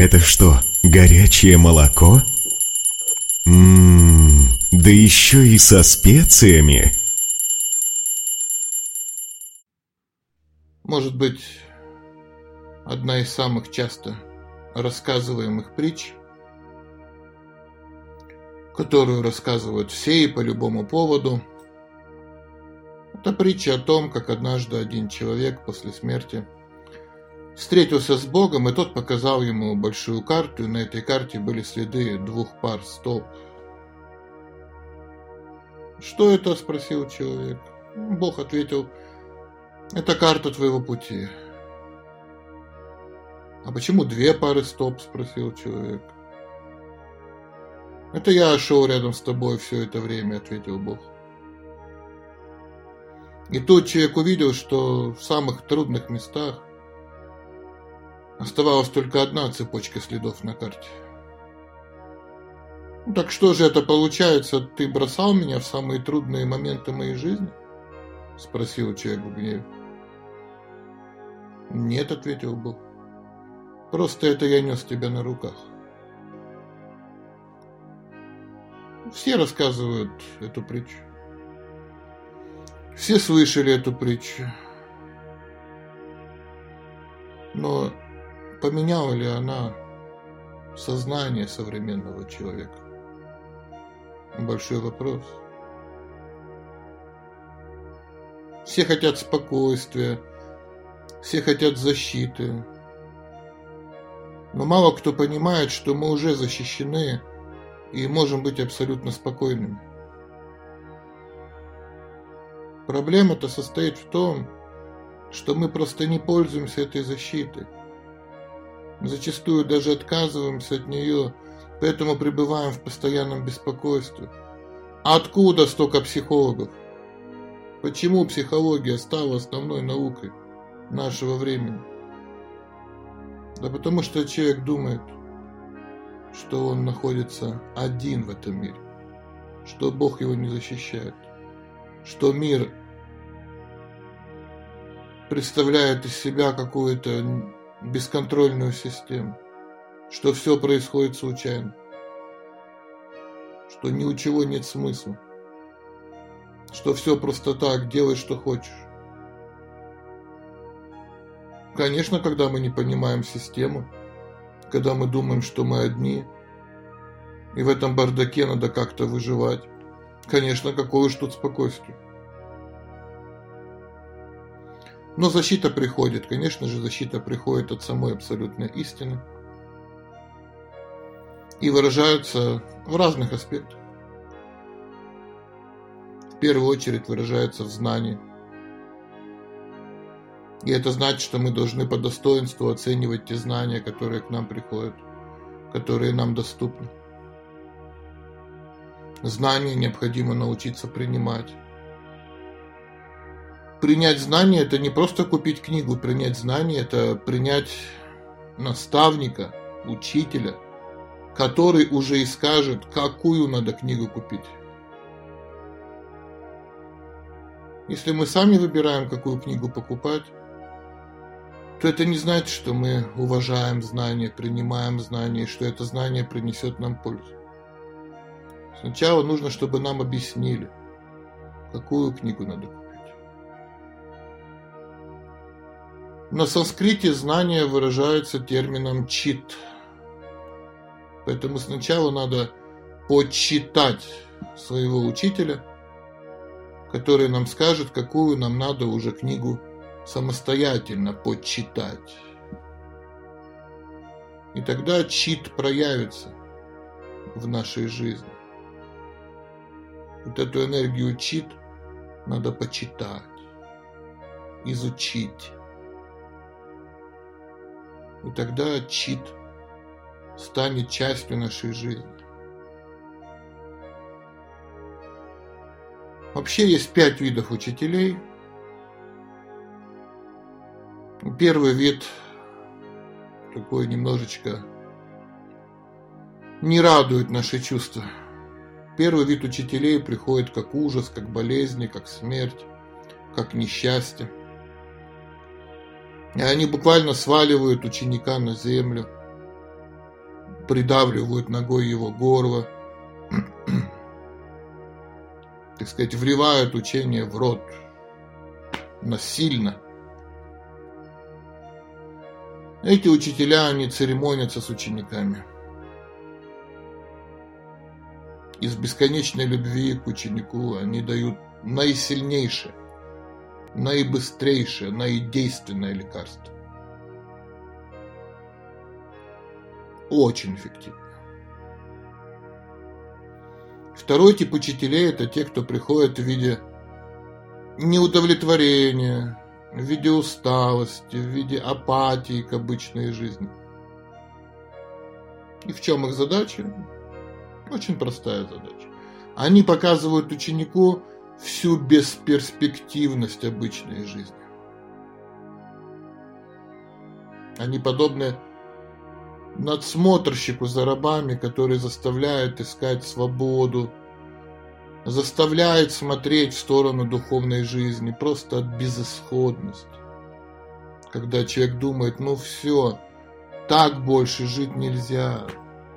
Это что, горячее молоко? Ммм, да еще и со специями. Может быть, одна из самых часто рассказываемых притч, которую рассказывают все и по любому поводу. Это притча о том, как однажды один человек после смерти встретился с Богом, и тот показал ему большую карту, и на этой карте были следы двух пар стоп. «Что это?» – спросил человек. Бог ответил, «Это карта твоего пути». «А почему две пары стоп?» – спросил человек. «Это я шел рядом с тобой все это время», – ответил Бог. И тут человек увидел, что в самых трудных местах оставалась только одна цепочка следов на карте. «Ну, «Так что же это получается, ты бросал меня в самые трудные моменты моей жизни?» – спросил человек в гневе. «Нет», – ответил Бог. «Просто это я нес тебя на руках». Все рассказывают эту притчу. Все слышали эту притчу. Но поменяла ли она сознание современного человека? Большой вопрос. Все хотят спокойствия, все хотят защиты. Но мало кто понимает, что мы уже защищены и можем быть абсолютно спокойными. Проблема-то состоит в том, что мы просто не пользуемся этой защитой. Зачастую даже отказываемся от нее, поэтому пребываем в постоянном беспокойстве. Откуда столько психологов? Почему психология стала основной наукой нашего времени? Да потому что человек думает – что он находится один в этом мире, что Бог его не защищает, что мир представляет из себя какую-то бесконтрольную систему, что все происходит случайно, что ни у чего нет смысла, что все просто так, делай что хочешь. Конечно, когда мы не понимаем систему, когда мы думаем, что мы одни, и в этом бардаке надо как-то выживать. Конечно, какое уж тут спокойствие. Но защита приходит, конечно же, защита приходит от самой абсолютной истины и выражается в разных аспектах. В первую очередь выражается в знании – и это значит, что мы должны по достоинству оценивать те знания, которые к нам приходят, которые нам доступны. Знания необходимо научиться принимать. Принять знания – это не просто купить книгу, принять знания – это принять наставника, учителя, который уже и скажет, какую надо книгу купить. Если мы сами выбираем, какую книгу покупать, то это не значит, что мы уважаем знания, принимаем знания, что это знание принесет нам пользу. Сначала нужно, чтобы нам объяснили, какую книгу надо купить. На санскрите знание выражается термином чит. Поэтому сначала надо почитать своего учителя, который нам скажет, какую нам надо уже книгу самостоятельно почитать. И тогда чит проявится в нашей жизни. Вот эту энергию чит надо почитать, изучить. И тогда чит станет частью нашей жизни. Вообще есть пять видов учителей – Первый вид такой немножечко не радует наши чувства. Первый вид учителей приходит как ужас, как болезни, как смерть, как несчастье. И они буквально сваливают ученика на землю. придавливают ногой его горло, так сказать, вливают учение в рот насильно. Эти учителя, они церемонятся с учениками. Из бесконечной любви к ученику они дают наисильнейшее, наибыстрейшее, наидейственное лекарство. Очень эффективно. Второй тип учителей – это те, кто приходит в виде неудовлетворения, в виде усталости, в виде апатии к обычной жизни. И в чем их задача? Очень простая задача. Они показывают ученику всю бесперспективность обычной жизни. Они подобны надсмотрщику за рабами, который заставляет искать свободу, заставляет смотреть в сторону духовной жизни просто от безысходности. Когда человек думает, ну все, так больше жить нельзя,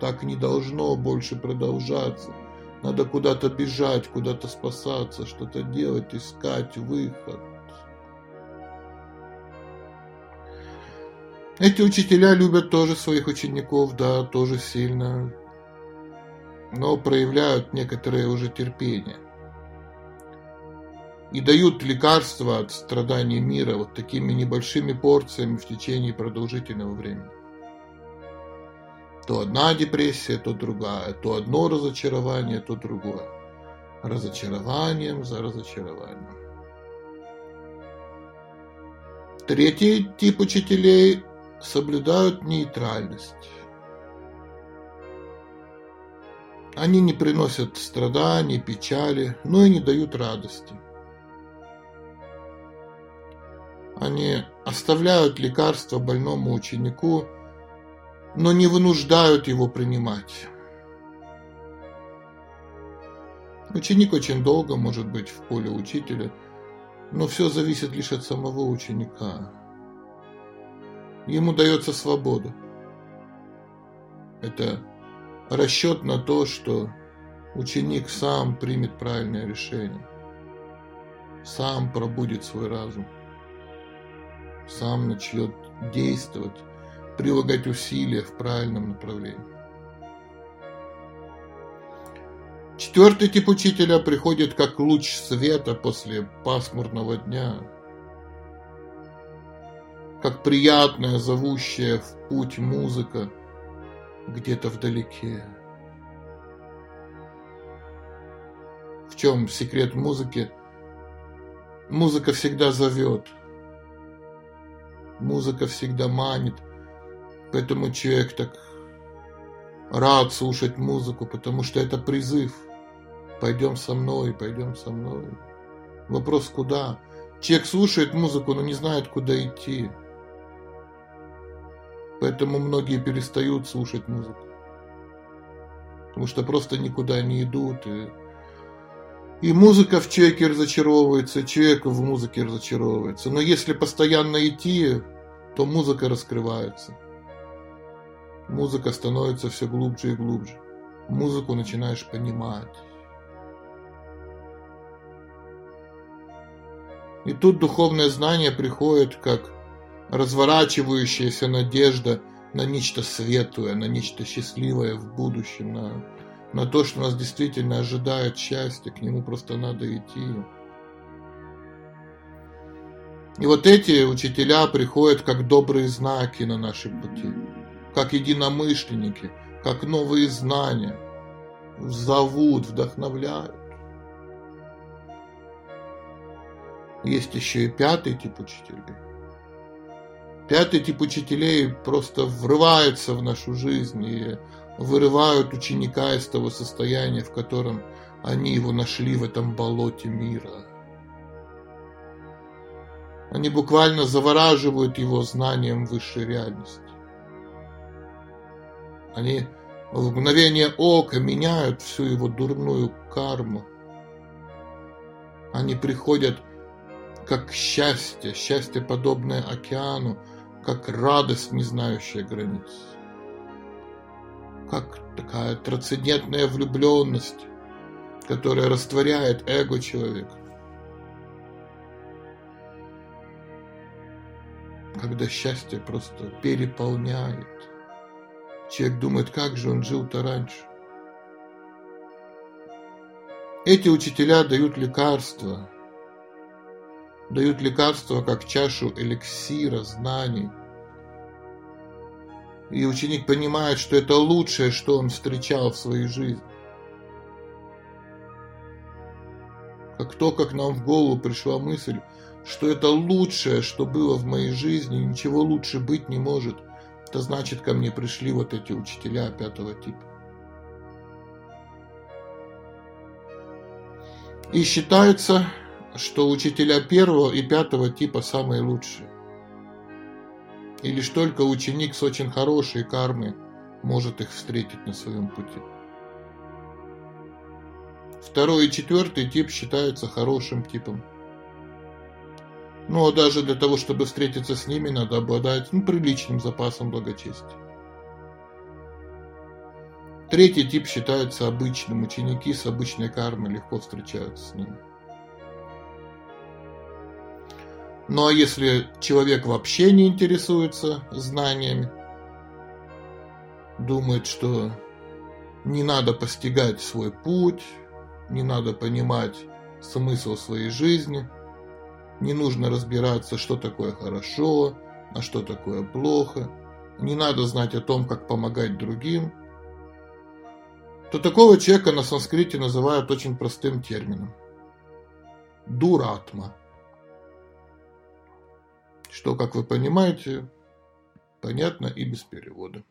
так не должно больше продолжаться. Надо куда-то бежать, куда-то спасаться, что-то делать, искать выход. Эти учителя любят тоже своих учеников, да, тоже сильно, но проявляют некоторое уже терпение. И дают лекарства от страданий мира вот такими небольшими порциями в течение продолжительного времени. То одна депрессия, то другая, то одно разочарование, то другое. Разочарованием за разочарованием. Третий тип учителей соблюдают нейтральность. Они не приносят страданий, печали, но и не дают радости. Они оставляют лекарства больному ученику, но не вынуждают его принимать. Ученик очень долго может быть в поле учителя, но все зависит лишь от самого ученика. Ему дается свобода. Это расчет на то, что ученик сам примет правильное решение, сам пробудет свой разум, сам начнет действовать, прилагать усилия в правильном направлении. Четвертый тип учителя приходит как луч света после пасмурного дня, как приятная, зовущая в путь музыка – где-то вдалеке. В чем секрет музыки? Музыка всегда зовет. Музыка всегда манит. Поэтому человек так рад слушать музыку, потому что это призыв. Пойдем со мной, пойдем со мной. Вопрос куда? Человек слушает музыку, но не знает, куда идти. Поэтому многие перестают слушать музыку. Потому что просто никуда не идут. И, и музыка в человеке разочаровывается, человек в музыке разочаровывается. Но если постоянно идти, то музыка раскрывается. Музыка становится все глубже и глубже. Музыку начинаешь понимать. И тут духовное знание приходит как разворачивающаяся надежда на нечто светлое, на нечто счастливое в будущем, на, на то, что нас действительно ожидает счастье, к нему просто надо идти. И вот эти учителя приходят как добрые знаки на наши пути, как единомышленники, как новые знания, зовут, вдохновляют. Есть еще и пятый тип учителей – Пятый тип учителей просто врывается в нашу жизнь и вырывают ученика из того состояния, в котором они его нашли в этом болоте мира. Они буквально завораживают его знанием высшей реальности. Они в мгновение ока меняют всю его дурную карму. Они приходят как счастье, счастье подобное океану, как радость, не знающая границ. как такая трансцендентная влюбленность, которая растворяет эго человека. Когда счастье просто переполняет. Человек думает, как же он жил-то раньше. Эти учителя дают лекарства, дают лекарства как чашу эликсира знаний. И ученик понимает, что это лучшее, что он встречал в своей жизни. Как только к нам в голову пришла мысль, что это лучшее, что было в моей жизни, ничего лучше быть не может, это значит, ко мне пришли вот эти учителя пятого типа. И считается, что учителя первого и пятого типа самые лучшие. И лишь только ученик с очень хорошей кармой может их встретить на своем пути. Второй и четвертый тип считаются хорошим типом. Но даже для того, чтобы встретиться с ними, надо обладать ну, приличным запасом благочестия. Третий тип считается обычным. Ученики с обычной кармой легко встречаются с ним. Ну а если человек вообще не интересуется знаниями, думает, что не надо постигать свой путь, не надо понимать смысл своей жизни, не нужно разбираться, что такое хорошо, а что такое плохо, не надо знать о том, как помогать другим – то такого человека на санскрите называют очень простым термином – дуратма. Что, как вы понимаете, понятно и без перевода.